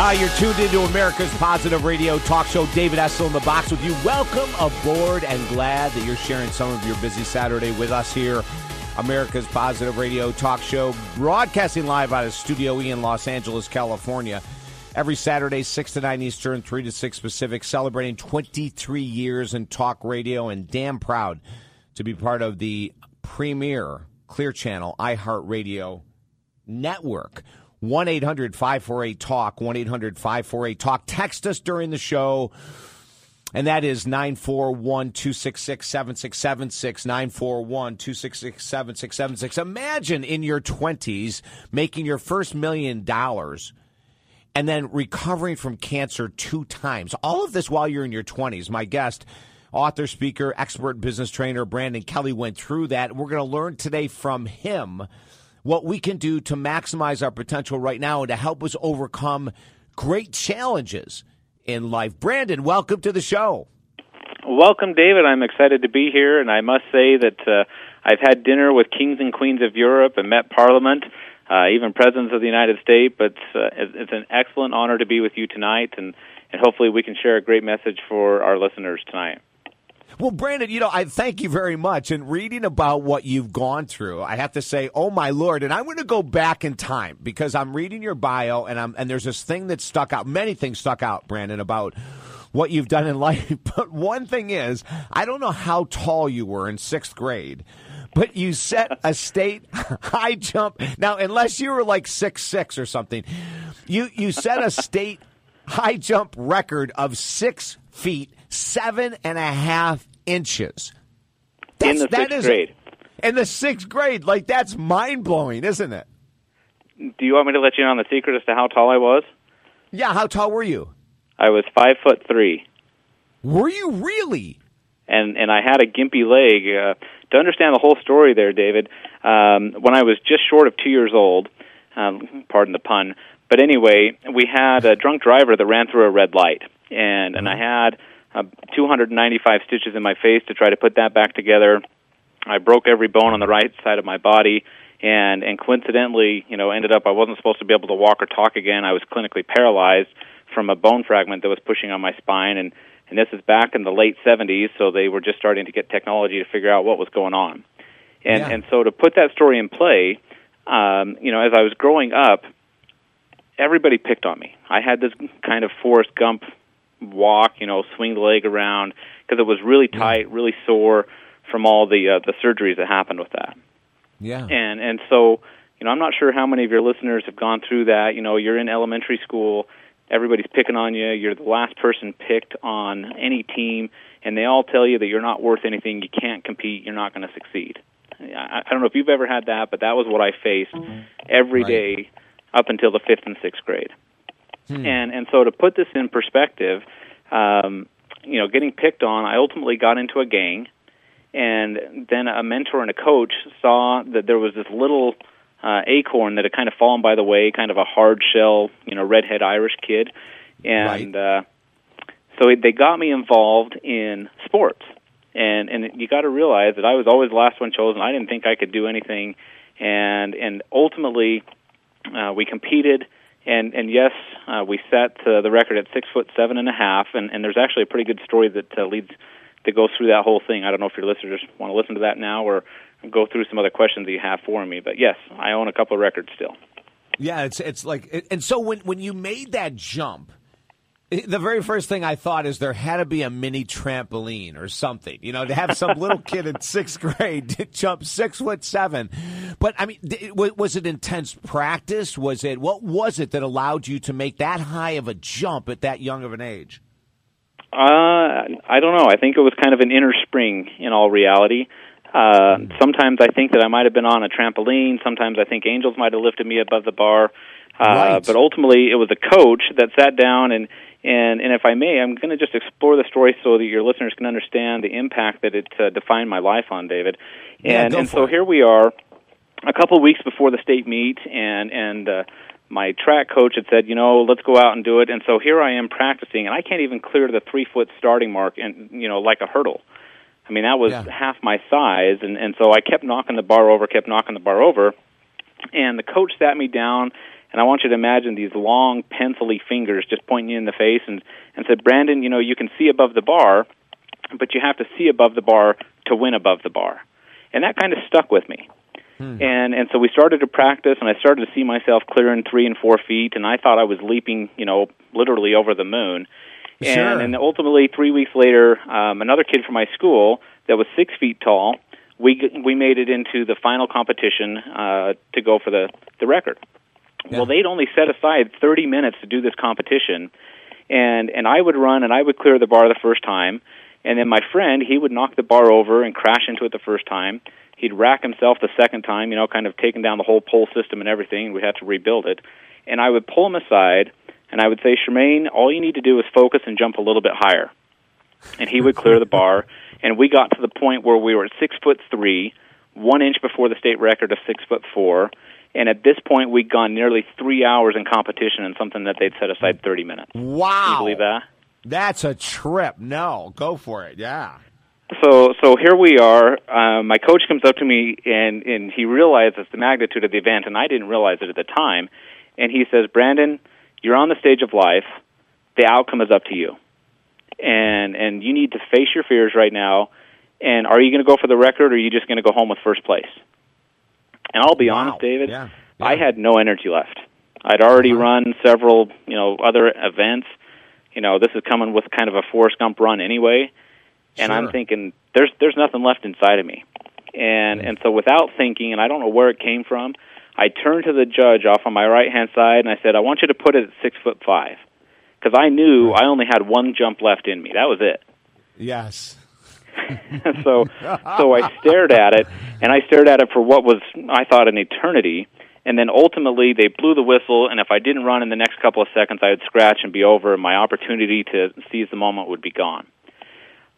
Ah, you're tuned into America's Positive Radio Talk Show. David Essel in the box with you. Welcome aboard and glad that you're sharing some of your busy Saturday with us here. America's Positive Radio Talk Show, broadcasting live out of Studio E in Los Angeles, California. Every Saturday, 6 to 9 Eastern, 3 to 6 Pacific, celebrating 23 years in talk radio and damn proud to be part of the premier Clear Channel iHeartRadio network. 1 800 548 TALK, 1 800 548 TALK. Text us during the show, and that is 941 266 7676. 941 266 7676. Imagine in your 20s making your first million dollars and then recovering from cancer two times. All of this while you're in your 20s. My guest, author, speaker, expert business trainer Brandon Kelly went through that. We're going to learn today from him what we can do to maximize our potential right now and to help us overcome great challenges in life. Brandon, welcome to the show. Welcome, David. I'm excited to be here, and I must say that uh, I've had dinner with kings and queens of Europe and met Parliament, uh, even presidents of the United States. But uh, it's an excellent honor to be with you tonight, and, and hopefully we can share a great message for our listeners tonight. Well, Brandon, you know, I thank you very much. And reading about what you've gone through, I have to say, oh my lord! And I'm going to go back in time because I'm reading your bio, and I'm and there's this thing that stuck out. Many things stuck out, Brandon, about what you've done in life. But one thing is, I don't know how tall you were in sixth grade, but you set a state high jump. Now, unless you were like six six or something, you you set a state high jump record of six feet seven and a half inches. That's, in the sixth grade. In the sixth grade, like that's mind blowing, isn't it? Do you want me to let you in on the secret as to how tall I was? Yeah, how tall were you? I was five foot three. Were you really? And and I had a gimpy leg. Uh, to understand the whole story, there, David. Um, when I was just short of two years old, um, pardon the pun, but anyway, we had a drunk driver that ran through a red light, and and I had uh, 295 stitches in my face to try to put that back together. I broke every bone on the right side of my body, and and coincidentally, you know, ended up I wasn't supposed to be able to walk or talk again. I was clinically paralyzed from a bone fragment that was pushing on my spine, and and this is back in the late 70s, so they were just starting to get technology to figure out what was going on. And yeah. and so to put that story in play, um, you know, as I was growing up, everybody picked on me. I had this kind of Forrest Gump walk, you know, swing the leg around because it was really tight, really sore from all the uh, the surgeries that happened with that. Yeah. And and so, you know, I'm not sure how many of your listeners have gone through that. You know, you're in elementary school, everybody's picking on you, you're the last person picked on any team, and they all tell you that you're not worth anything, you can't compete, you're not going to succeed. I, I don't know if you've ever had that, but that was what I faced every right. day up until the fifth and sixth grade. Hmm. And and so to put this in perspective, um, you know, getting picked on, I ultimately got into a gang, and then a mentor and a coach saw that there was this little uh, acorn that had kind of fallen by the way, kind of a hard shell, you know, redhead Irish kid, and right. uh, so they got me involved in sports. And and you got to realize that I was always the last one chosen. I didn't think I could do anything, and and ultimately, uh, we competed and and yes, uh, we set uh, the record at six foot seven and a half, and, and there's actually a pretty good story that uh, leads that goes through that whole thing. I don't know if your listeners want to listen to that now or go through some other questions that you have for me, but yes, I own a couple of records still. Yeah, it's it's like, and so when when you made that jump, the very first thing I thought is there had to be a mini trampoline or something, you know, to have some little kid in sixth grade to jump six foot seven. But I mean, was it intense practice? Was it what was it that allowed you to make that high of a jump at that young of an age? Uh, I don't know. I think it was kind of an inner spring in all reality. Uh, sometimes I think that I might have been on a trampoline. Sometimes I think angels might have lifted me above the bar. Uh, right. But ultimately, it was a coach that sat down and and and if I may, I'm going to just explore the story so that your listeners can understand the impact that it uh, defined my life on David. And yeah, and so it. here we are, a couple of weeks before the state meet, and and uh, my track coach had said, you know, let's go out and do it. And so here I am practicing, and I can't even clear the three foot starting mark, and you know, like a hurdle. I mean, that was yeah. half my size, and and so I kept knocking the bar over, kept knocking the bar over, and the coach sat me down and I want you to imagine these long pencily fingers just pointing you in the face and and said, Brandon, you know, you can see above the bar, but you have to see above the bar to win above the bar, and that kind of stuck with me. Hmm. And and so we started to practice, and I started to see myself clearing three and four feet, and I thought I was leaping, you know, literally over the moon. Sure. And, and ultimately, three weeks later, um, another kid from my school that was six feet tall, we we made it into the final competition uh, to go for the the record. Yeah. Well, they'd only set aside 30 minutes to do this competition, and and I would run and I would clear the bar the first time, and then my friend he would knock the bar over and crash into it the first time, he'd rack himself the second time, you know, kind of taking down the whole pole system and everything, and we had to rebuild it. And I would pull him aside, and I would say, Charmaine, all you need to do is focus and jump a little bit higher. And he would clear the bar, and we got to the point where we were at six foot three, one inch before the state record of six foot four. And at this point, we'd gone nearly three hours in competition in something that they'd set aside 30 minutes. Wow. Can you believe that? That's a trip. No, go for it. Yeah so so here we are. Uh, my coach comes up to me and and he realizes the magnitude of the event, and I didn't realize it at the time. And he says, "Brandon, you're on the stage of life. The outcome is up to you, and and you need to face your fears right now. And are you going to go for the record, or are you just going to go home with first place?" And I'll be wow. honest, David, yeah. Yeah. I had no energy left. I'd already uh-huh. run several, you know, other events. You know, this is coming with kind of a Forrest Gump run anyway and sure. I'm thinking there's there's nothing left inside of me, and and so without thinking, and I don't know where it came from, I turned to the judge off on my right hand side and I said, I want you to put it at six foot five, because I knew I only had one jump left in me. That was it. Yes. so so I stared at it, and I stared at it for what was I thought an eternity. And then ultimately, they blew the whistle, and if I didn't run in the next couple of seconds, I would scratch and be over, and my opportunity to seize the moment would be gone.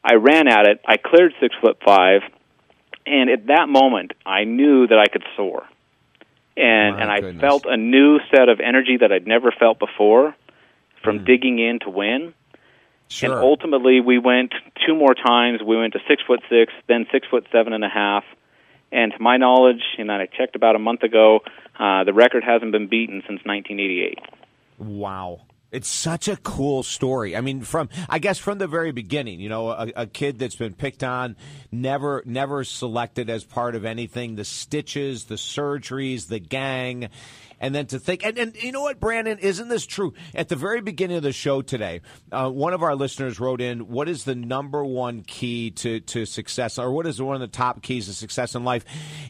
I ran at it. I cleared six foot five, and at that moment, I knew that I could soar, and My and I goodness. felt a new set of energy that I'd never felt before from Mm. digging in to win. Sure. And ultimately, we went two more times. We went to six foot six, then six foot seven and a half. And to my knowledge, and I checked about a month ago, uh, the record hasn't been beaten since 1988. Wow. It's such a cool story. I mean, from I guess from the very beginning, you know, a, a, kid that's been picked on, never never selected as part of anything. The stitches, the surgeries, the gang, and then to think, and, and you know what, Brandon, isn't this true? At the very beginning of the show today, uh, one of our listeners wrote in, "What is the number one key to to success, or what is one of the top keys to success in life?"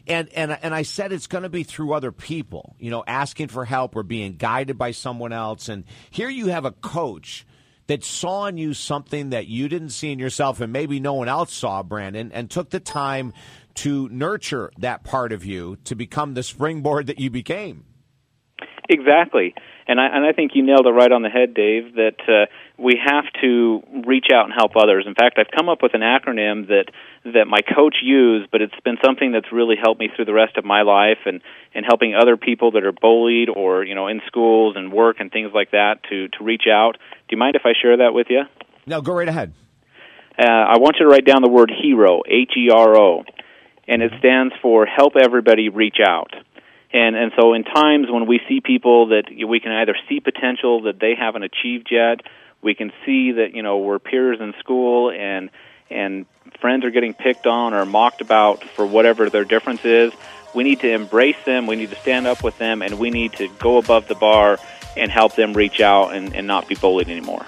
And and and I said it's going to be through other people, you know, asking for help or being guided by someone else. And here you have a coach that saw in you something that you didn't see in yourself and maybe no one else saw, Brandon, and took the time to nurture that part of you to become the springboard that you became. Exactly, and I and I think you nailed it right on the head, Dave. That uh, we have to reach out and help others. In fact, I've come up with an acronym that that my coach used, but it's been something that's really helped me through the rest of my life, and and helping other people that are bullied or you know in schools and work and things like that to to reach out. Do you mind if I share that with you? No, go right ahead. Uh, I want you to write down the word hero, H E R O, and it stands for help everybody reach out. And and so in times when we see people that we can either see potential that they haven't achieved yet, we can see that you know we're peers in school and and friends are getting picked on or mocked about for whatever their difference is. We need to embrace them. We need to stand up with them, and we need to go above the bar and help them reach out and, and not be bullied anymore.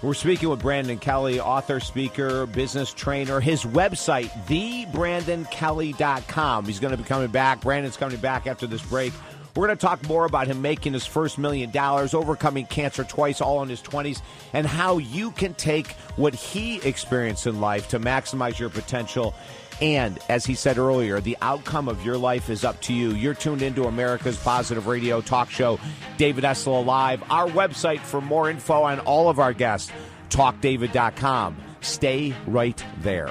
We're speaking with Brandon Kelly, author, speaker, business trainer. His website, thebrandonkelly.com. He's going to be coming back. Brandon's coming back after this break. We're going to talk more about him making his first million dollars, overcoming cancer twice, all in his 20s, and how you can take what he experienced in life to maximize your potential. And as he said earlier, the outcome of your life is up to you. You're tuned into America's Positive Radio talk show, David Essel Alive. Our website for more info on all of our guests, talkdavid.com. Stay right there.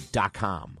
Dot com.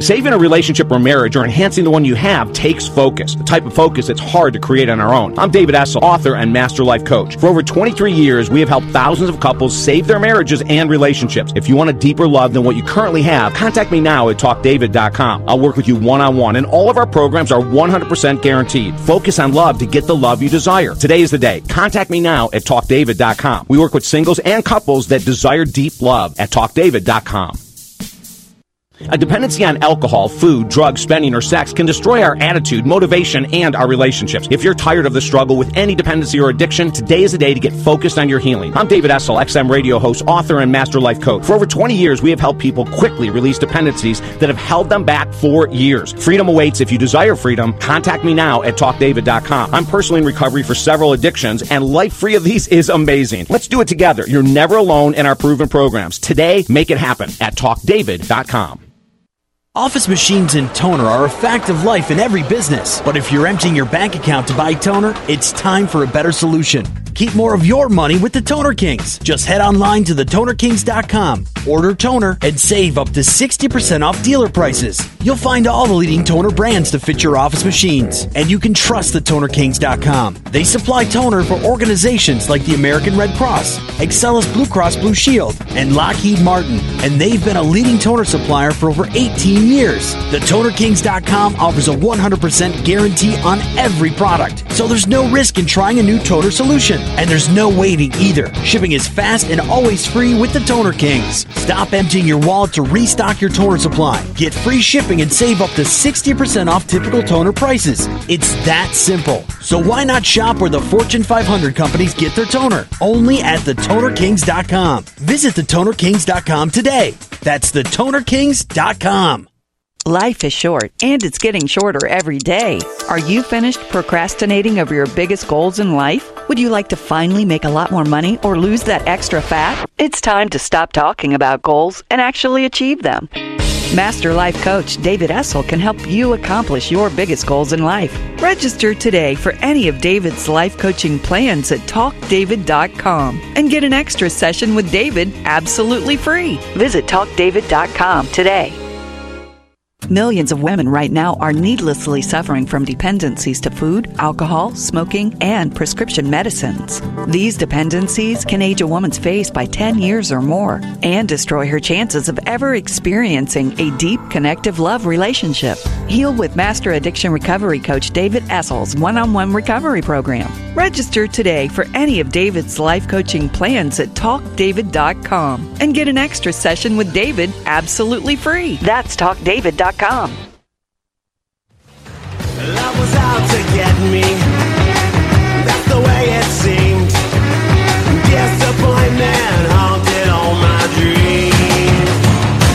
Saving a relationship or marriage or enhancing the one you have takes focus, the type of focus that's hard to create on our own. I'm David Essel, author and master life coach. For over 23 years, we have helped thousands of couples save their marriages and relationships. If you want a deeper love than what you currently have, contact me now at talkdavid.com. I'll work with you one on one, and all of our programs are 100% guaranteed. Focus on love to get the love you desire. Today is the day. Contact me now at talkdavid.com. We work with singles and couples that desire deep love at talkdavid.com. A dependency on alcohol, food, drugs, spending, or sex can destroy our attitude, motivation, and our relationships. If you're tired of the struggle with any dependency or addiction, today is the day to get focused on your healing. I'm David Essel, XM radio host, author, and master life coach. For over 20 years, we have helped people quickly release dependencies that have held them back for years. Freedom awaits. If you desire freedom, contact me now at talkdavid.com. I'm personally in recovery for several addictions, and life free of these is amazing. Let's do it together. You're never alone in our proven programs. Today, make it happen at talkdavid.com. Office machines and toner are a fact of life in every business. But if you're emptying your bank account to buy toner, it's time for a better solution. Keep more of your money with the Toner Kings. Just head online to thetonerkings.com, order toner, and save up to 60% off dealer prices. You'll find all the leading toner brands to fit your office machines, and you can trust thetonerkings.com. They supply toner for organizations like the American Red Cross, Excellus Blue Cross Blue Shield, and Lockheed Martin, and they've been a leading toner supplier for over 18 years. TheTonerKings.com offers a 100% guarantee on every product, so there's no risk in trying a new toner solution. And there's no waiting either. Shipping is fast and always free with the Toner Kings. Stop emptying your wallet to restock your toner supply. Get free shipping and save up to 60% off typical toner prices. It's that simple. So why not shop where the Fortune 500 companies get their toner? Only at thetonerkings.com. Visit thetonerkings.com today. That's thetonerkings.com. Life is short, and it's getting shorter every day. Are you finished procrastinating over your biggest goals in life? Would you like to finally make a lot more money or lose that extra fat? It's time to stop talking about goals and actually achieve them. Master Life Coach David Essel can help you accomplish your biggest goals in life. Register today for any of David's life coaching plans at talkdavid.com and get an extra session with David absolutely free. Visit talkdavid.com today. Millions of women right now are needlessly suffering from dependencies to food, alcohol, smoking, and prescription medicines. These dependencies can age a woman's face by 10 years or more and destroy her chances of ever experiencing a deep, connective love relationship. Heal with Master Addiction Recovery Coach David Essel's one on one recovery program. Register today for any of David's life coaching plans at talkdavid.com and get an extra session with David absolutely free. That's talkdavid.com. Love was out to get me. That's the way it seemed. Disappointment haunted all my dreams.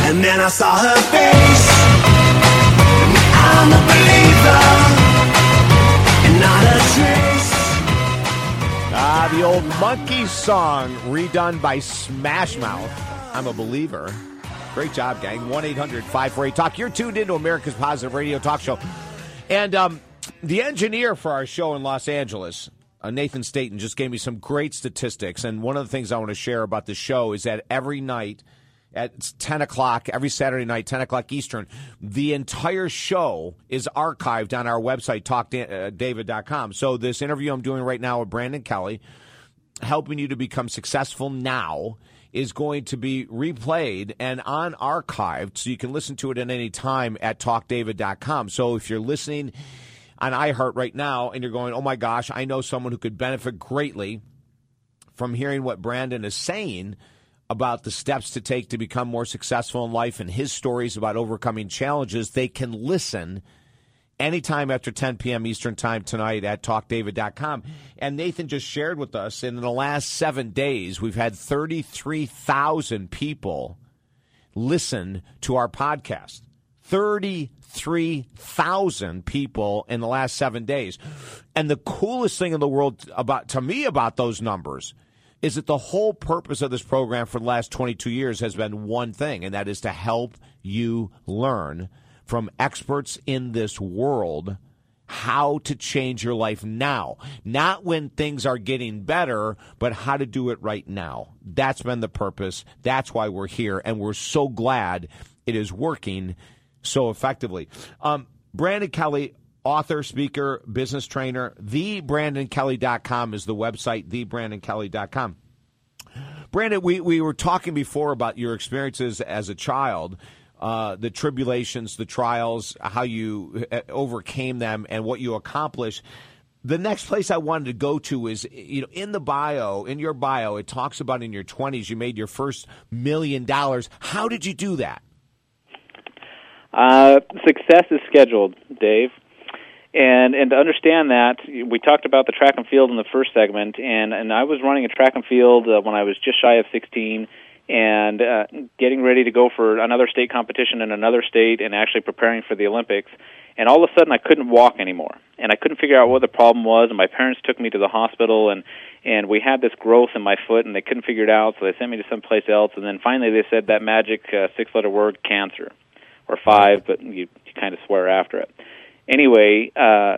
And then I saw her face. I'm a believer. And not a trace. Ah, the old monkey song redone by Smash Mouth. I'm a believer. Great job, gang. 1 800 548 Talk. You're tuned into America's Positive Radio Talk Show. And um, the engineer for our show in Los Angeles, uh, Nathan Staten, just gave me some great statistics. And one of the things I want to share about the show is that every night at 10 o'clock, every Saturday night, 10 o'clock Eastern, the entire show is archived on our website, talkdavid.com. So this interview I'm doing right now with Brandon Kelly, helping you to become successful now is going to be replayed and on archived so you can listen to it at any time at talkdavid.com. So if you're listening on iHeart right now and you're going, oh my gosh, I know someone who could benefit greatly from hearing what Brandon is saying about the steps to take to become more successful in life and his stories about overcoming challenges, they can listen anytime after 10 p.m. Eastern Time tonight at talkdavid.com. And Nathan just shared with us in the last seven days, we've had 33,000 people listen to our podcast. 33,000 people in the last seven days. And the coolest thing in the world about to me about those numbers is that the whole purpose of this program for the last 22 years has been one thing, and that is to help you learn from experts in this world how to change your life now. Not when things are getting better, but how to do it right now. That's been the purpose. That's why we're here, and we're so glad it is working so effectively. Um, Brandon Kelly, author, speaker, business trainer, thebrandonkelly.com is the website, thebrandonkelly.com. Brandon, we, we were talking before about your experiences as a child uh, the tribulations, the trials, how you uh, overcame them, and what you accomplished. The next place I wanted to go to is, you know, in the bio, in your bio, it talks about in your 20s you made your first million dollars. How did you do that? Uh, success is scheduled, Dave. And and to understand that, we talked about the track and field in the first segment, and and I was running a track and field uh, when I was just shy of 16, and uh, getting ready to go for another state competition in another state and actually preparing for the Olympics. And all of a sudden, I couldn't walk anymore, and I couldn't figure out what the problem was. And my parents took me to the hospital, and and we had this growth in my foot, and they couldn't figure it out, so they sent me to someplace else. And then finally, they said that magic uh, six-letter word, cancer, or five, but you, you kind of swear after it. Anyway, uh,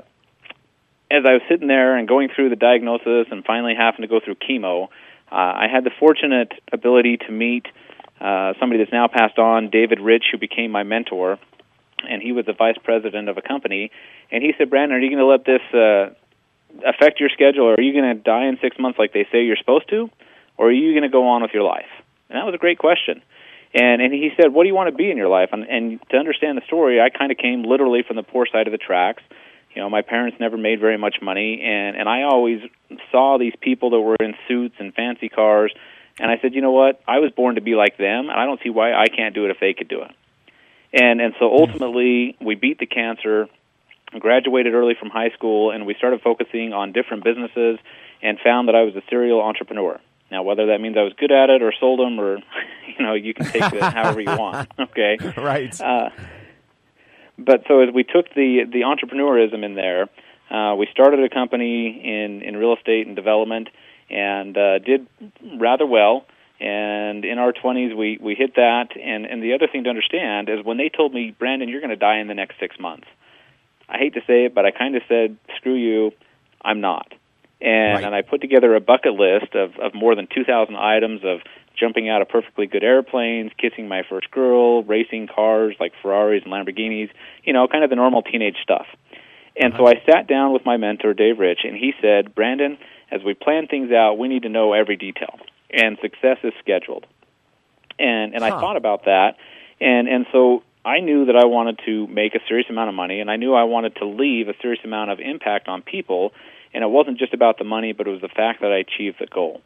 as I was sitting there and going through the diagnosis, and finally having to go through chemo uh, I had the fortunate ability to meet uh, somebody that's now passed on, David Rich, who became my mentor, and he was the vice president of a company. And he said, "Brandon, are you going to let this uh, affect your schedule, or are you going to die in six months like they say you're supposed to, or are you going to go on with your life?" And that was a great question. And and he said, "What do you want to be in your life?" And, and to understand the story, I kind of came literally from the poor side of the tracks. You know, my parents never made very much money, and and I always saw these people that were in suits and fancy cars, and I said, you know what? I was born to be like them, and I don't see why I can't do it if they could do it. And and so ultimately, we beat the cancer, graduated early from high school, and we started focusing on different businesses, and found that I was a serial entrepreneur. Now, whether that means I was good at it or sold them, or you know, you can take it however you want. Okay, right. Uh, but so as we took the the entrepreneurism in there, uh, we started a company in in real estate and development, and uh, did rather well. And in our 20s, we we hit that. And and the other thing to understand is when they told me, Brandon, you're going to die in the next six months. I hate to say it, but I kind of said, screw you, I'm not. And Right. and I put together a bucket list of of more than 2,000 items of jumping out of perfectly good airplanes, kissing my first girl, racing cars like Ferraris and Lamborghinis, you know, kind of the normal teenage stuff. And so uh-huh. I sat down with my mentor, Dave Rich, and he said, Brandon, as we plan things out, we need to know every detail, and success is scheduled. And and Huh. I thought about that, and and so I knew that I wanted to make a serious amount of money, and I knew I wanted to leave a serious amount of impact on people. And it wasn't just about the money, but it was the fact that I achieved the goal.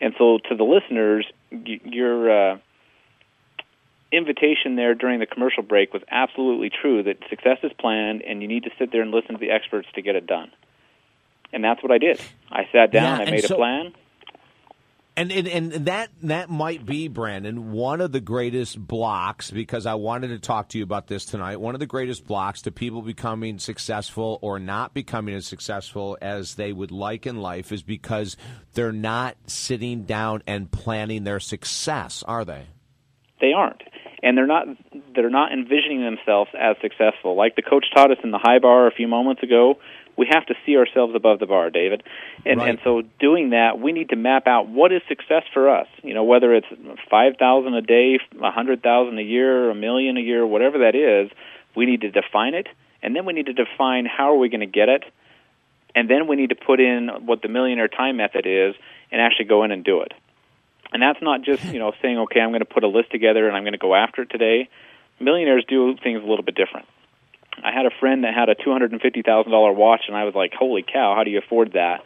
And so, to the listeners, your uh, invitation there during the commercial break was absolutely true that success is planned, and you need to sit there and listen to the experts to get it done. And that's what I did. I sat down, Yeah, I made so- a plan. And, and and that that might be Brandon one of the greatest blocks because I wanted to talk to you about this tonight. One of the greatest blocks to people becoming successful or not becoming as successful as they would like in life is because they're not sitting down and planning their success, are they? They aren't, and they're not. They're not envisioning themselves as successful. Like the coach taught us in the high bar a few moments ago, we have to see ourselves above the bar, David. And Right. and so doing that, we need to map out what is success for us. You know, whether it's five thousand a day, a hundred thousand a year, a million a year, whatever that is, we need to define it, and then we need to define how are we going to get it, and then we need to put in what the millionaire time method is, and actually go in and do it. And that's not just you know saying okay, I'm going to put a list together and I'm going to go after it today. Millionaires do things a little bit different. I had a friend that had a two hundred and fifty thousand dollar watch, and I was like, "Holy cow! How do you afford that?"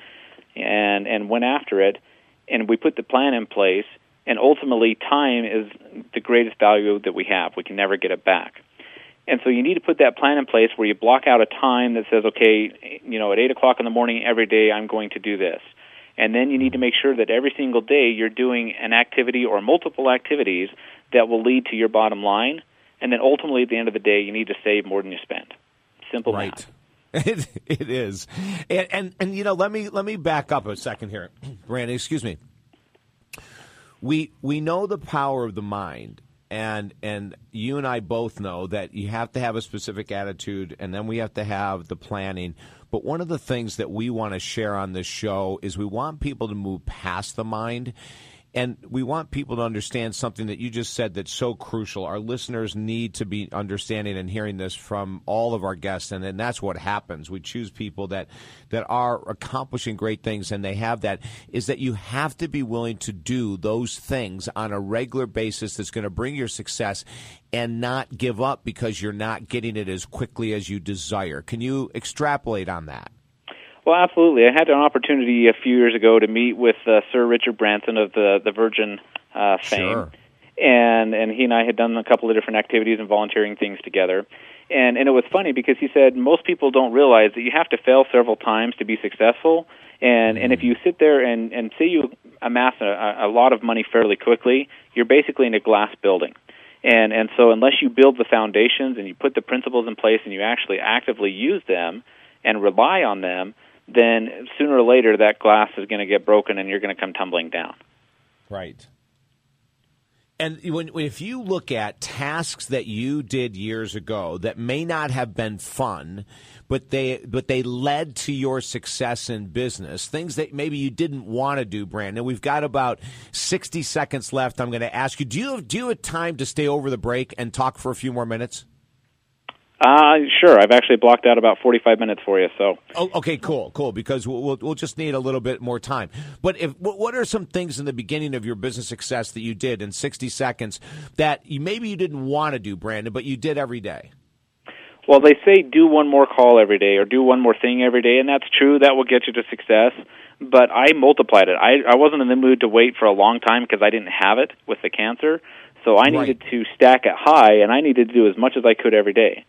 And and went after it, and we put the plan in place. And ultimately, time is the greatest value that we have. We can never get it back. And so you need to put that plan in place where you block out a time that says, okay, you know, at eight o'clock in the morning every day, I'm going to do this. And then you need to make sure that every single day you're doing an activity or multiple activities that will lead to your bottom line. And then ultimately, at the end of the day, you need to save more than you spend. Simple Right. math. It, it is, and, and and you know, let me let me back up a second here, Brandon. Excuse me. We we know the power of the mind, and and you and I both know that you have to have a specific attitude, and then we have to have the planning. But one of the things that we want to share on this show is we want people to move past the mind. And we want people to understand something that you just said that's so crucial. Our listeners need to be understanding and hearing this from all of our guests, and, and that's what happens. We choose people that that are accomplishing great things, and they have that. Is that you have to be willing to do those things on a regular basis that's going to bring your success, and not give up because you're not getting it as quickly as you desire. Can you extrapolate on that? Well, absolutely. I had an opportunity a few years ago to meet with uh, Sir Richard Branson of the the Virgin uh, fame, Sure. and and he and I had done a couple of different activities and volunteering things together. And and it was funny because he said most people don't realize that you have to fail several times to be successful. And and if you sit there and and say you amass a, a lot of money fairly quickly, you're basically in a glass building. And and so unless you build the foundations and you put the principles in place and you actually actively use them and rely on them, then sooner or later that glass is going to get broken and you're going to come tumbling down. Right. And when, if you look at tasks that you did years ago that may not have been fun, but they but they led to your success in business, things that maybe you didn't want to do, Brandon. We've got about sixty seconds left. I'm going to ask you: Do you have, do you have time to stay over the break and talk for a few more minutes? Uh, sure. I've actually blocked out about 45 minutes for you. So, Oh, okay, cool, cool. Because we'll, we'll we'll just need a little bit more time. But if what are some things in the beginning of your business success that you did in sixty seconds that you, maybe you didn't want to do, Brandon, but you did every day? well, they say do one more call every day or do one more thing every day, and that's true. That will get you to success. But I multiplied it. I, I wasn't in the mood to wait for a long time because I didn't have it with the cancer. So I needed to stack it high, and I needed to do as much as I could every day.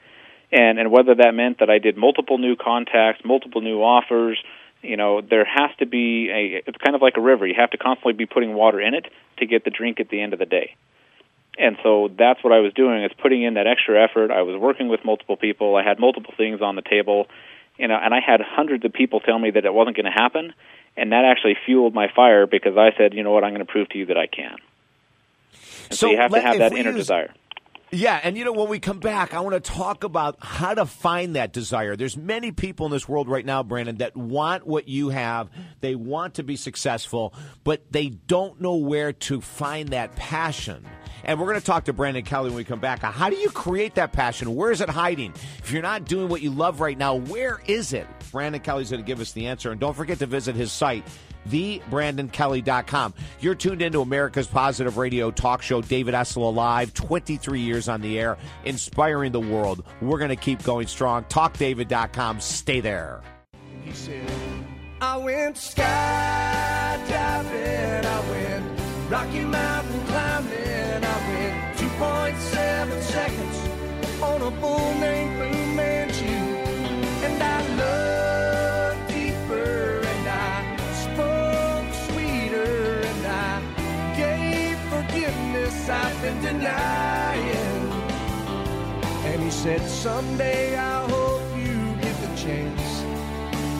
And and whether that meant that I did multiple new contacts, multiple new offers, you know, there has to be a. It's kind of like a river. You have to constantly be putting water in it to get the drink at the end of the day. And so that's what I was doing is putting in that extra effort. I was working with multiple people. I had multiple things on the table, you know, and I had hundreds of people tell me that it wasn't going to happen, and that actually fueled my fire because I said, you know what, I'm going to prove to you that I can. And so, So you have to have that inner use- desire. Yeah, and you know when we come back, I want to talk about how to find that desire. There's many people in this world right now, Brandon, that want what you have. They want to be successful, but they don't know where to find that passion. And we're going to talk to Brandon Kelly when we come back. How do you create that passion? Where is it hiding? If you're not doing what you love right now, where is it? Brandon Kelly's going to give us the answer. And don't forget to visit his site, thebrandonkelly.com. You're tuned into America's Positive Radio talk show, David Essel Alive, 23 years on the air, inspiring the world. We're going to keep going strong. TalkDavid.com. Stay there. He said, I went skydiving, I went Rocky Mountain climbing, I went 2.7 seconds on a bull named I've been denying. And he said, Someday I hope you get the chance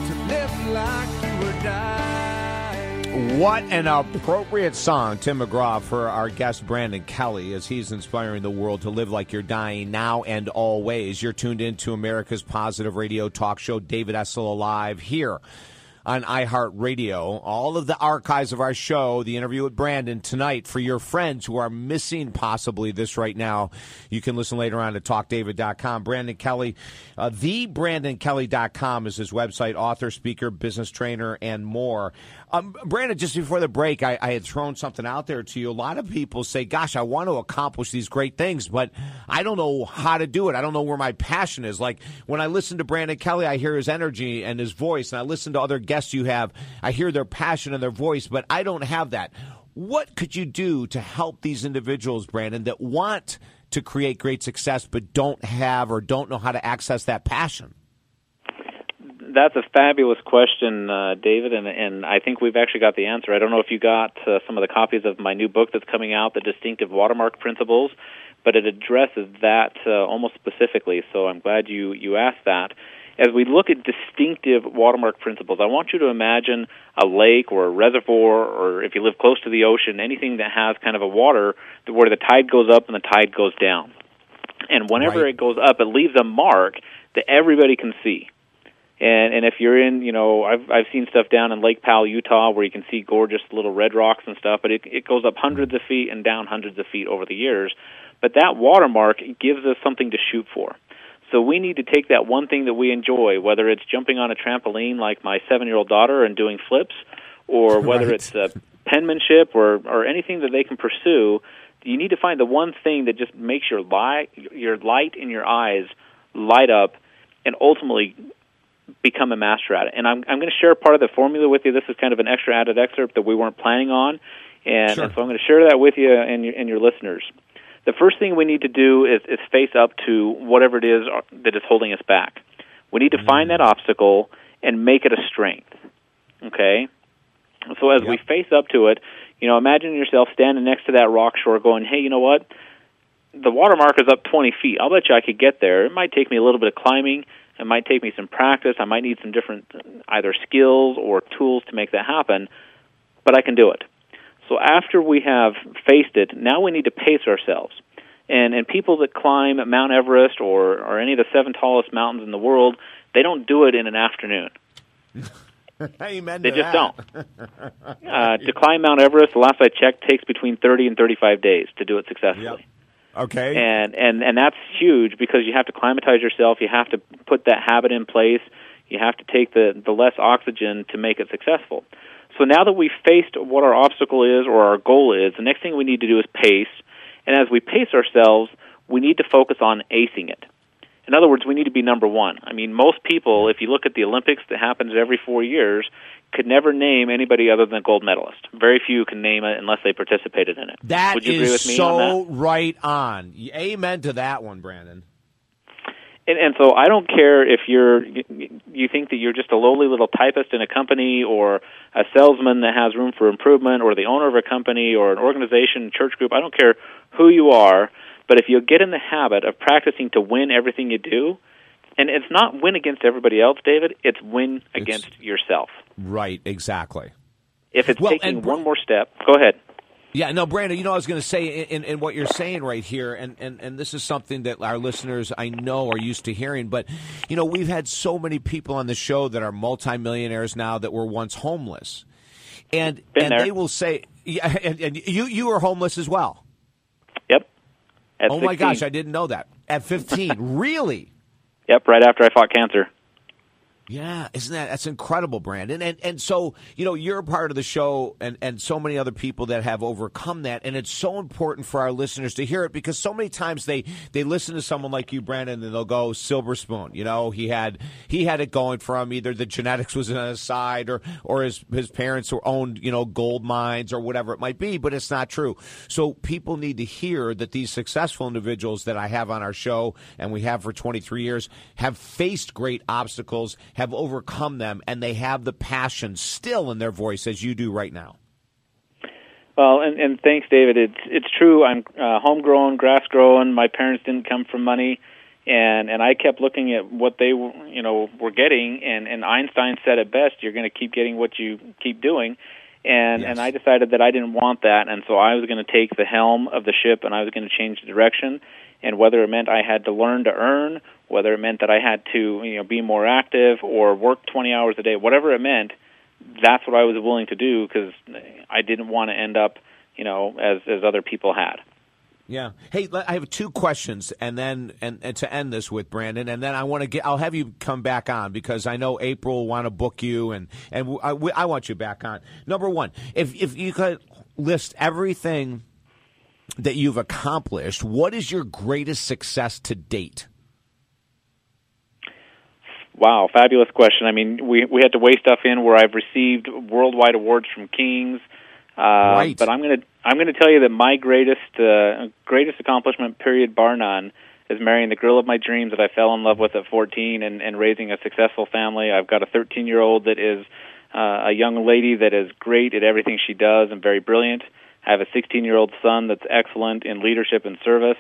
to live like you were dying. What an appropriate song, Tim McGraw, for our guest Brandon Kelly, as he's inspiring the world to live like you're dying now and always. You're tuned in to America's Positive Radio talk show, David Essel Alive, here on iHeartRadio. All of the archives of our show, the interview with Brandon tonight for your friends who are missing possibly this right now. You can listen later on to talkdavid.com. Brandon Kelly, uh, thebrandonkelly.com is his website, author, speaker, business trainer, and more. Um, Brandon, just before the break, I, I had thrown something out there to you. A lot of people say, gosh, I want to accomplish these great things, but I don't know how to do it. I don't know where my passion is. Like when I listen to Brandon Kelly, I hear his energy and his voice, and I listen to other guests you have, I hear their passion and their voice, but I don't have that. What could you do to help these individuals, Brandon, that want to create great success but don't have or don't know how to access that passion? That's a fabulous question, uh, David, and, and I think we've actually got the answer. I don't know if you got uh, some of the copies of my new book that's coming out, The Distinctive Watermark Principles, but it addresses that uh, almost specifically. So I'm glad you you asked that. As we look at distinctive watermark principles, I want you to imagine a lake or a reservoir, or if you live close to the ocean, anything that has kind of a water where the tide goes up and the tide goes down. And whenever Right. it goes up, it leaves a mark that everybody can see. And and if you're in, you know, I've I've seen stuff down in Lake Powell, Utah, where you can see gorgeous little red rocks and stuff, but it it goes up hundreds of feet and down hundreds of feet over the years. But that watermark gives us something to shoot for. So we need to take that one thing that we enjoy, whether it's jumping on a trampoline like my seven-year-old daughter and doing flips, or whether Right. it's uh, penmanship or or anything that they can pursue. You need to find the one thing that just makes your light your light in your eyes light up, and ultimately become a master at it. And I'm I'm going to share part of the formula with you. This is kind of an extra added excerpt that we weren't planning on, and, Sure. and so I'm going to share that with you and your, and your listeners. The first thing we need to do is, is face up to whatever it is uh, that is holding us back. We need to find that obstacle and make it a strength. Okay? So as we face up to it, you know, imagine yourself standing next to that rock shore going, hey, you know what? The water mark is up 20 feet. I'll bet you I could get there. It might take me a little bit of climbing. It might take me some practice. I might need some different uh, either skills or tools to make that happen, but I can do it. So after we have faced it, now we need to pace ourselves. And and people that climb Mount Everest or or any of the seven tallest mountains in the world, they don't do it in an afternoon. Amen. They just that. don't. Uh, to climb Mount Everest, the last I checked, takes between 30 and 35 days to do it successfully. Yep. Okay. And and and that's huge because you have to climatize yourself. You have to put that habit in place. You have to take the the less oxygen to make it successful. So now that we've faced what our obstacle is or our goal is, the next thing we need to do is pace. And as we pace ourselves, we need to focus on acing it. In other words, we need to be number one. I mean, most people, if you look at the Olympics that happens every four years, could never name anybody other than a gold medalist. Very few can name it unless they participated in it. That Would you agree with me so on that? right on. Amen to that one, Brandon. And, and so I don't care if you're you think that you're just a lowly little typist in a company or a salesman that has room for improvement or the owner of a company or an organization, church group. I don't care who you are, but if you get in the habit of practicing to win everything you do, and it's not win against everybody else, David, it's win against yourself. Right, exactly. If it's Well, taking one more step, go ahead. Yeah, no, Brandon, you know, I was going to say in, in what you're saying right here, and, and, and this is something that our listeners I know are used to hearing, but, you know, we've had so many people on the show that are multimillionaires now that were once homeless. And, Been and there. they will say, yeah, and, and you, you were homeless as well. Yep. At Oh, my gosh, I didn't know that. At 15, really? Yep, right after I fought cancer. Yeah, isn't that that's incredible, Brandon? And and so you know you're a part of the show, and and so many other people that have overcome that, and it's so important for our listeners to hear it because so many times they they listen to someone like you, Brandon, and they'll go silver spoon. You know, he had he had it going for him. Either the genetics was on his side, or or his his parents were owned you know gold mines or whatever it might be. But it's not true. So people need to hear that these successful individuals that I have on our show, and we have for 23 years, have faced great obstacles have overcome them and they have the passion still in their voice as you do right now. Well, and, and thanks, David. It's it's true. I'm uh, homegrown, grass grown. My parents didn't come from money, and and I kept looking at what they were, you know were getting. And and Einstein said it best: "You're going to keep getting what you keep doing." And Yes. and I decided that I didn't want that, and so I was going to take the helm of the ship, and I was going to change the direction. And whether it meant I had to learn to earn, whether it meant that I had to you know be more active or work 20 hours a day, whatever it meant, that's what I was willing to do because I didn't want to end up, you know, as as other people had. Yeah. Hey, I have two questions, and then and, and to end this with Brandon, and then I want to get. I'll have you come back on because I know April will want to book you, and and I, I want you back on. Number one, if if you could list everything that you've accomplished, what is your greatest success to date? Wow, fabulous question. I mean, we we had to weigh stuff in where I've received worldwide awards from Kings. Uh, right. But I'm gonna I'm gonna tell you that my greatest uh, greatest accomplishment, period, bar none, is marrying the girl of my dreams that I fell in love with at 14 and, and raising a successful family. I've got a 13 year old that is uh, a young lady that is great at everything she does and very brilliant. I have a 16 year old son that's excellent in leadership and service.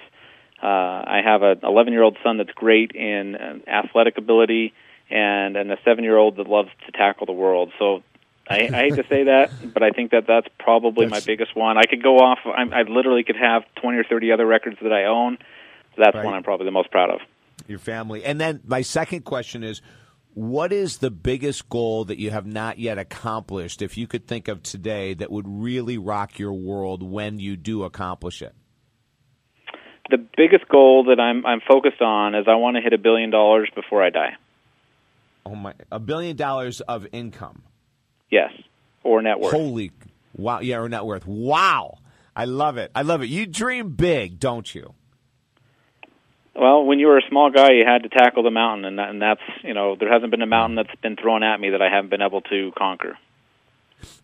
Uh, I have an 11 year old son that's great in uh, athletic ability and and a seven year old that loves to tackle the world. So I, I hate to say that, but I think that that's probably That's- my biggest one. I could go off. I'm, I literally could have 20 or 30 other records that I own. That's Right. one I'm probably the most proud of. Your family, and then my second question is. What is the biggest goal that you have not yet accomplished, if you could think of today, that would really rock your world when you do accomplish it? The biggest goal that I'm I'm focused on is I want to hit a billion dollars before I die. Oh my! A billion dollars of income. Yes, or net worth. Holy wow! Yeah, or net worth. Wow! I love it. I love it. You dream big, don't you? Well, when you were a small guy, you had to tackle the mountain, and, that, and that's you know there hasn't been a mountain that's been thrown at me that I haven't been able to conquer.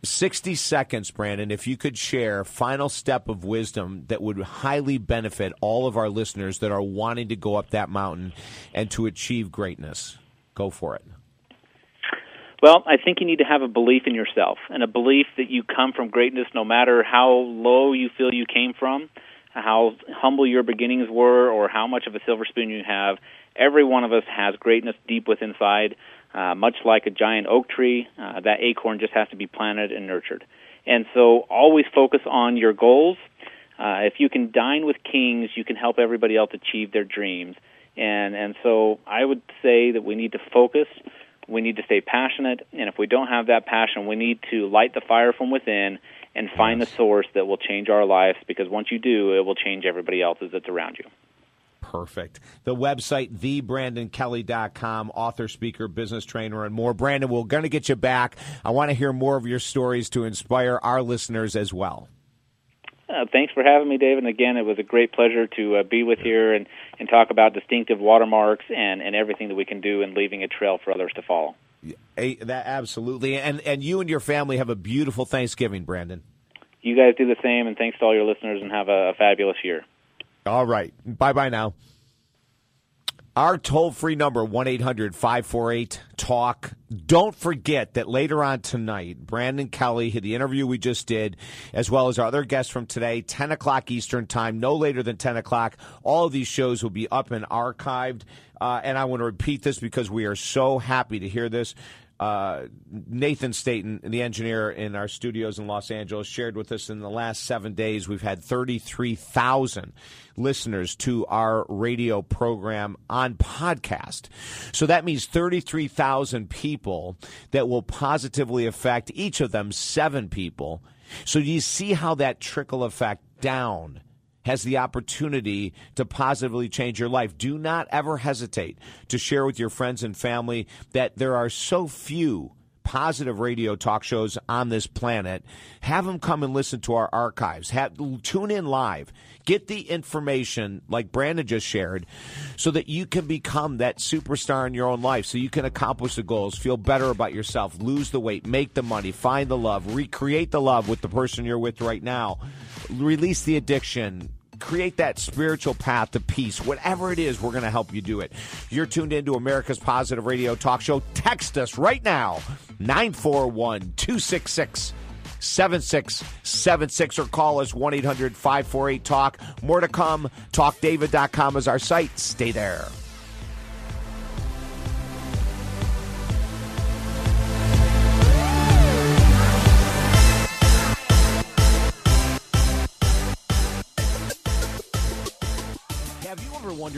60 seconds, Brandon, if you could share final step of wisdom that would highly benefit all of our listeners that are wanting to go up that mountain and to achieve greatness. Go for it. Well, I think you need to have a belief in yourself and a belief that you come from greatness no matter how low you feel you came from, how humble your beginnings were, or how much of a silver spoon you have. Every one of us has greatness deep within inside. Uh, much like a giant oak tree, uh, that acorn just has to be planted and nurtured. And so always focus on your goals. Uh, if you can dine with kings, you can help everybody else achieve their dreams. And and so I would say that we need to focus. We need to stay passionate, and if we don't have that passion, we need to light the fire from within and find the source that will change our lives. Because once you do, it will change everybody else's that's around you. Perfect. The website, thebrandonkelly.com, author, speaker, business trainer, and more. Brandon, we're going to get you back. I want to hear more of your stories to inspire our listeners as well. Uh, thanks for having me, David. And again, it was a great pleasure to uh, be with you and, and talk about distinctive watermarks and, and everything that we can do in leaving a trail for others to follow. Eh, that absolutely, and and you and your family have a beautiful Thanksgiving, Brandon. You guys do the same, and thanks to all your listeners, and have a, a fabulous year. All right. Bye bye now. Our toll free number, 1 800 548 TALK. Don't forget that later on tonight, Brandon Kelly, the interview we just did, as well as our other guests from today, 10 o'clock Eastern Time, no later than 10 o'clock. All of these shows will be up and archived. Uh, and I want to repeat this because we are so happy to hear this. Uh, Nathan Staten, the engineer in our studios in Los Angeles, shared with us in the last seven days we've had 33,000 listeners to our radio program on podcast. So that means 33,000 people that will positively affect each of them seven people. So you see how that trickle effect down? Has the opportunity to positively change your life. Do not ever hesitate to share with your friends and family that there are so few positive radio talk shows on this planet. Have them come and listen to our archives. Have, tune in live. Get the information like Brandon just shared so that you can become that superstar in your own life, so you can accomplish the goals, feel better about yourself, lose the weight, make the money, find the love, recreate the love with the person you're with right now, release the addiction, create that spiritual path to peace. Whatever it is, we're going to help you do it. You're tuned into America's Positive Radio Talk Show. Text us right now 941 266 7676 or call us 1 800 548 TALK. More to come. TalkDavid.com is our site. Stay there.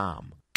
com.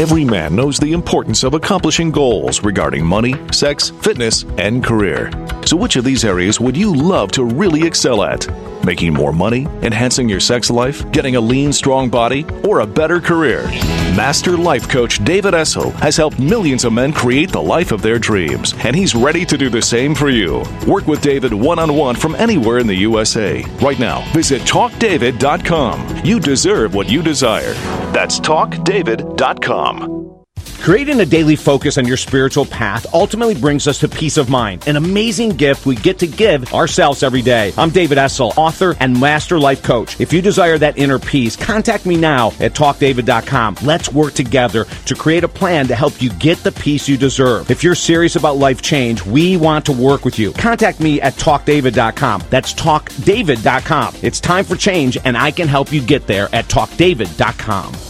Every man knows the importance of accomplishing goals regarding money, sex, fitness, and career. So, which of these areas would you love to really excel at? Making more money, enhancing your sex life, getting a lean, strong body, or a better career? Master life coach David Essel has helped millions of men create the life of their dreams, and he's ready to do the same for you. Work with David one on one from anywhere in the USA. Right now, visit talkdavid.com. You deserve what you desire. That's talkdavid.com. Creating a daily focus on your spiritual path ultimately brings us to peace of mind, an amazing gift we get to give ourselves every day. I'm David Essel, author and master life coach. If you desire that inner peace, contact me now at talkdavid.com. Let's work together to create a plan to help you get the peace you deserve. If you're serious about life change, we want to work with you. Contact me at talkdavid.com. That's talkdavid.com. It's time for change, and I can help you get there at talkdavid.com.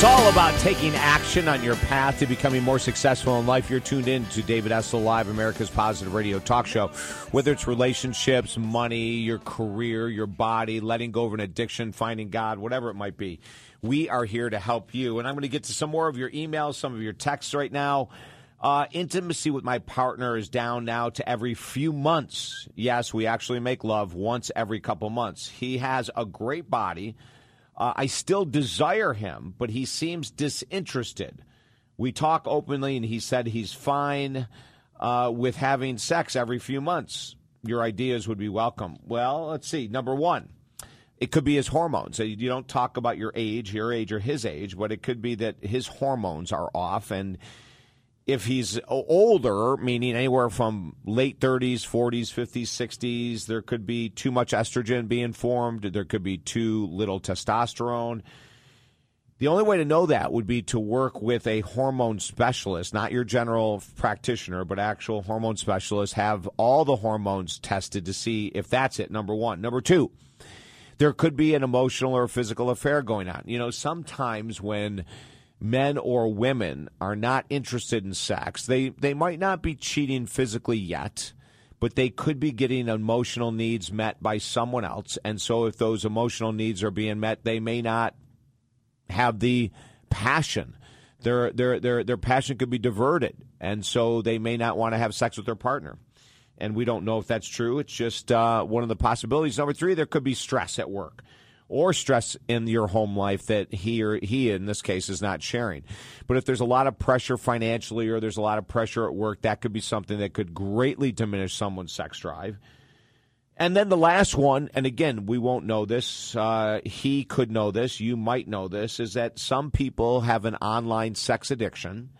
It's all about taking action on your path to becoming more successful in life. You're tuned in to David Essel Live, America's Positive Radio Talk Show. Whether it's relationships, money, your career, your body, letting go of an addiction, finding God, whatever it might be, we are here to help you. And I'm going to get to some more of your emails, some of your texts right now. Uh, intimacy with my partner is down now to every few months. Yes, we actually make love once every couple months. He has a great body. Uh, I still desire him, but he seems disinterested. We talk openly, and he said he's fine uh, with having sex every few months. Your ideas would be welcome. Well, let's see. Number one, it could be his hormones. You don't talk about your age, your age, or his age, but it could be that his hormones are off. And if he's older, meaning anywhere from late 30s, 40s, 50s, 60s, there could be too much estrogen being formed. There could be too little testosterone. The only way to know that would be to work with a hormone specialist, not your general practitioner, but actual hormone specialist. Have all the hormones tested to see if that's it. Number one. Number two, there could be an emotional or physical affair going on. You know, sometimes when men or women are not interested in sex, they, they might not be cheating physically yet but they could be getting emotional needs met by someone else. And so if those emotional needs are being met, they may not have the passion. Their their their their passion could be diverted, and so they may not want to have sex with their partner. And we don't know if that's true. It's just uh, one of the possibilities. Number three, there could be stress at work or stress in your home life that he or he in this case is not sharing. But if there's a lot of pressure financially or there's a lot of pressure at work, that could be something that could greatly diminish someone's sex drive. And then the last one, and again, we won't know this. Uh, he could know this. You might know this. Is that some people have an online sex addiction.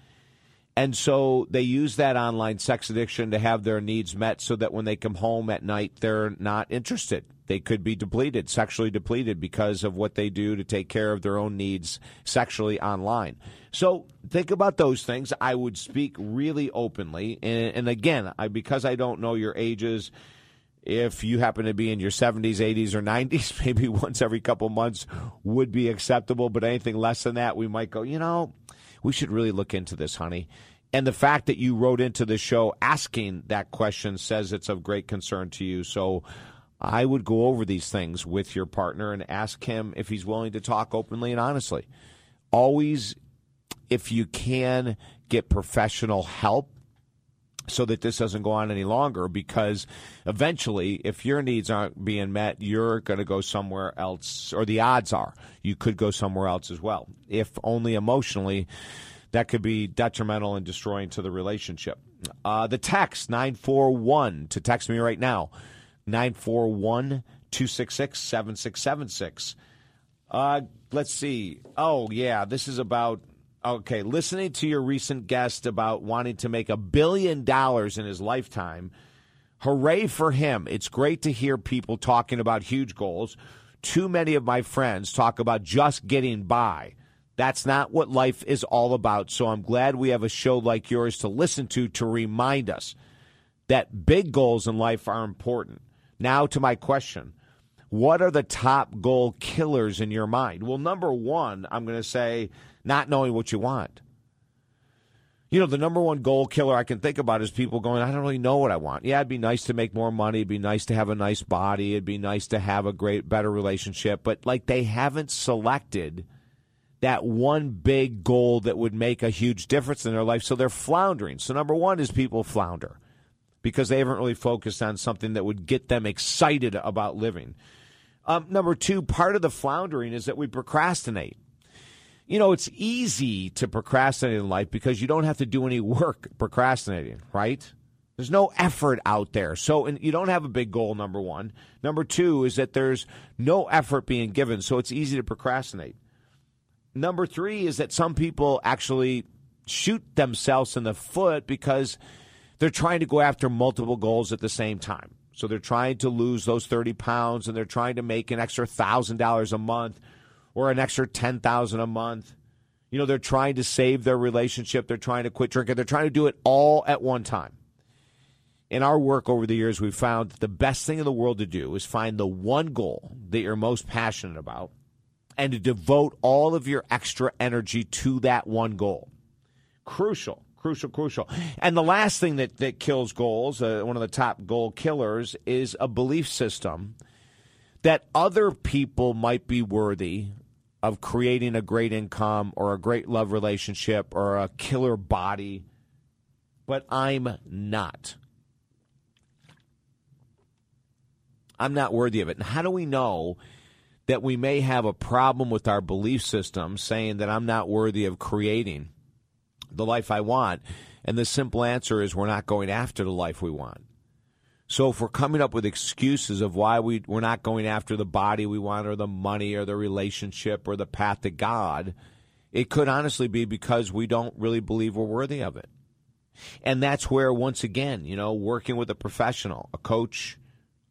And so they use that online sex addiction to have their needs met so that when they come home at night, they're not interested. They could be depleted, sexually depleted because of what they do to take care of their own needs sexually online. So think about those things. I would speak really openly. And, and again, I, because I don't know your ages, if you happen to be in your 70s, 80s, or 90s, maybe once every couple months would be acceptable. But anything less than that, we might go, you know, we should really look into this, honey. And the fact that you wrote into the show asking that question says it's of great concern to you. So I would go over these things with your partner and ask him if he's willing to talk openly and honestly. Always, if you can, get professional help so that this doesn't go on any longer because eventually if your needs aren't being met you're going to go somewhere else or the odds are you could go somewhere else as well. If only emotionally that could be detrimental and destroying to the relationship. Uh, the text 941 to text me right now 941 266 7676 uh, let's see. Oh yeah this is about Okay, listening to your recent guest about wanting to make a billion dollars in his lifetime, hooray for him. It's great to hear people talking about huge goals. Too many of my friends talk about just getting by. That's not what life is all about. So I'm glad we have a show like yours to listen to to remind us that big goals in life are important. Now to my question. What are the top goal killers in your mind? Well, number one, I'm going to say not knowing what you want. You know, the number one goal killer I can think about is people going, I don't really know what I want. Yeah, it'd be nice to make more money. It'd be nice to have a nice body. It'd be nice to have a great, better relationship. But like they haven't selected that one big goal that would make a huge difference in their life. So they're floundering. So number one is people flounder because they haven't really focused on something that would get them excited about living. Um, number two, part of the floundering is that we procrastinate you know, it's easy to procrastinate in life because you don't have to do any work procrastinating, right? There's no effort out there. So and you don't have a big goal, number one. Number two is that there's no effort being given, so it's easy to procrastinate. Number three is that some people actually shoot themselves in the foot because they're trying to go after multiple goals at the same time. So they're trying to lose those 30 pounds and they're trying to make an extra $1,000 a month or an extra 10,000 a month. You know, they're trying to save their relationship, they're trying to quit drinking, they're trying to do it all at one time. In our work over the years, we've found that the best thing in the world to do is find the one goal that you're most passionate about and to devote all of your extra energy to that one goal. Crucial, crucial, crucial. And the last thing that, that kills goals, uh, one of the top goal killers, is a belief system that other people might be worthy of creating a great income or a great love relationship or a killer body, but I'm not. I'm not worthy of it. And how do we know that we may have a problem with our belief system saying that I'm not worthy of creating the life I want? And the simple answer is we're not going after the life we want. So if we're coming up with excuses of why we, we're not going after the body we want or the money or the relationship or the path to God, it could honestly be because we don't really believe we're worthy of it. And that's where, once again, you know, working with a professional, a coach,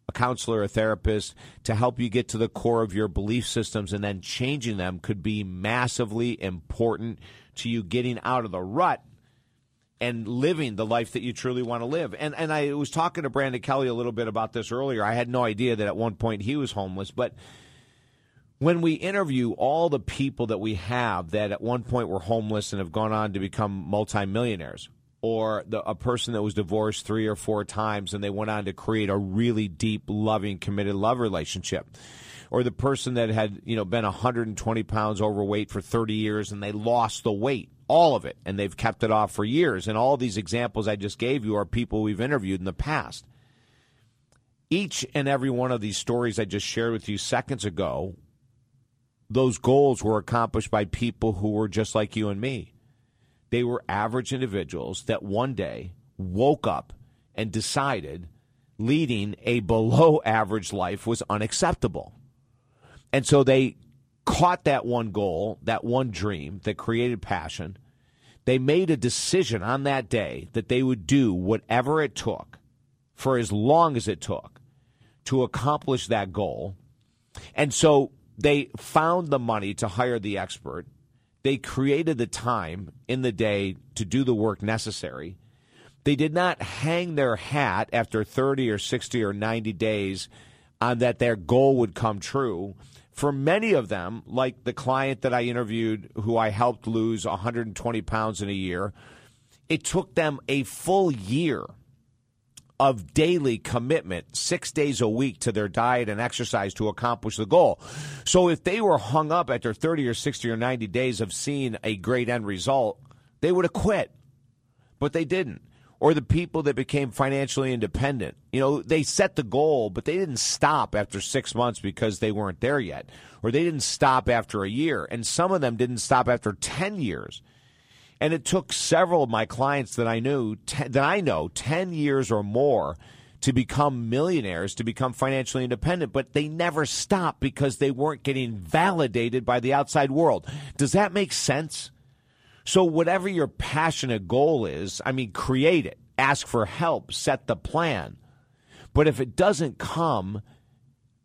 a counselor, a therapist to help you get to the core of your belief systems and then changing them could be massively important to you getting out of the rut and living the life that you truly want to live. And and I was talking to Brandon Kelly a little bit about this earlier. I had no idea that at one point he was homeless, but when we interview all the people that we have that at one point were homeless and have gone on to become multimillionaires, or the, a person that was divorced three or four times and they went on to create a really deep, loving, committed love relationship. Or the person that had, you know, been 120 pounds overweight for 30 years and they lost the weight, all of it, and they've kept it off for years. And all these examples I just gave you are people we've interviewed in the past. Each and every one of these stories I just shared with you seconds ago, those goals were accomplished by people who were just like you and me they were average individuals that one day woke up and decided leading a below average life was unacceptable. And so they caught that one goal, that one dream that created passion. They made a decision on that day that they would do whatever it took for as long as it took to accomplish that goal. And so they found the money to hire the expert they created the time in the day to do the work necessary. They did not hang their hat after 30 or 60 or 90 days on that their goal would come true. For many of them, like the client that I interviewed who I helped lose 120 pounds in a year, it took them a full year of daily commitment, six days a week to their diet and exercise to accomplish the goal. So if they were hung up after 30 or 60 or 90 days of seeing a great end result, they would have quit. But they didn't. Or the people that became financially independent. You know, they set the goal, but they didn't stop after six months because they weren't there yet. Or they didn't stop after a year. And some of them didn't stop after 10 years. And it took several of my clients that I knew, ten, that I know, 10 years or more to become millionaires, to become financially independent, but they never stopped because they weren't getting validated by the outside world. Does that make sense? So, whatever your passionate goal is, I mean, create it, ask for help, set the plan. But if it doesn't come,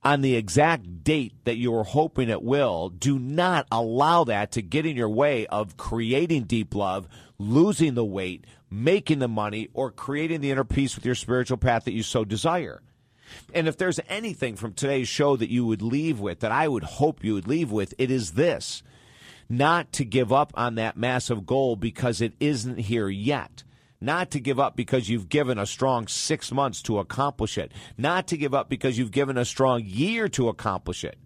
on the exact date that you are hoping it will, do not allow that to get in your way of creating deep love, losing the weight, making the money, or creating the inner peace with your spiritual path that you so desire. And if there's anything from today's show that you would leave with, that I would hope you would leave with, it is this not to give up on that massive goal because it isn't here yet. Not to give up because you've given a strong six months to accomplish it, not to give up because you've given a strong year to accomplish it,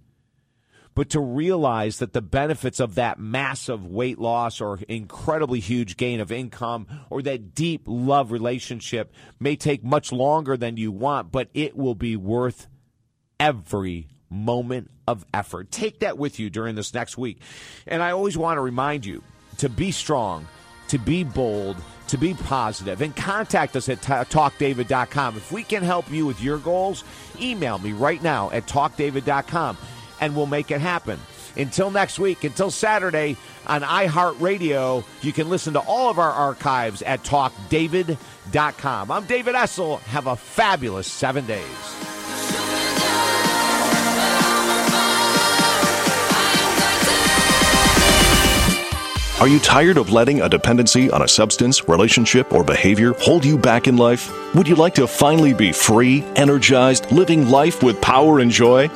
but to realize that the benefits of that massive weight loss or incredibly huge gain of income or that deep love relationship may take much longer than you want, but it will be worth every moment of effort. Take that with you during this next week. And I always want to remind you to be strong, to be bold, to be positive and contact us at talkdavid.com. If we can help you with your goals, email me right now at talkdavid.com and we'll make it happen. Until next week, until Saturday on iHeartRadio, you can listen to all of our archives at talkdavid.com. I'm David Essel. Have a fabulous seven days. Are you tired of letting a dependency on a substance, relationship, or behavior hold you back in life? Would you like to finally be free, energized, living life with power and joy?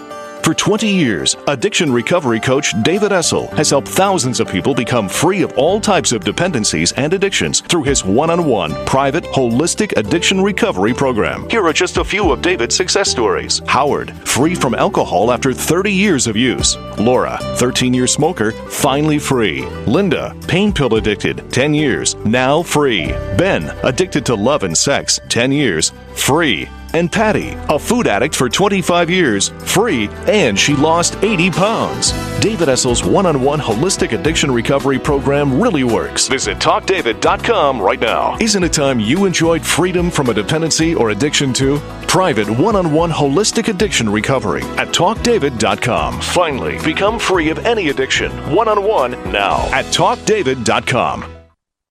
For 20 years, addiction recovery coach David Essel has helped thousands of people become free of all types of dependencies and addictions through his one on one private holistic addiction recovery program. Here are just a few of David's success stories. Howard, free from alcohol after 30 years of use. Laura, 13 year smoker, finally free. Linda, pain pill addicted, 10 years, now free. Ben, addicted to love and sex, 10 years, free. And Patty, a food addict for 25 years, free, and she lost 80 pounds. David Essel's one on one holistic addiction recovery program really works. Visit TalkDavid.com right now. Isn't it time you enjoyed freedom from a dependency or addiction to? Private one on one holistic addiction recovery at TalkDavid.com. Finally, become free of any addiction one on one now at TalkDavid.com.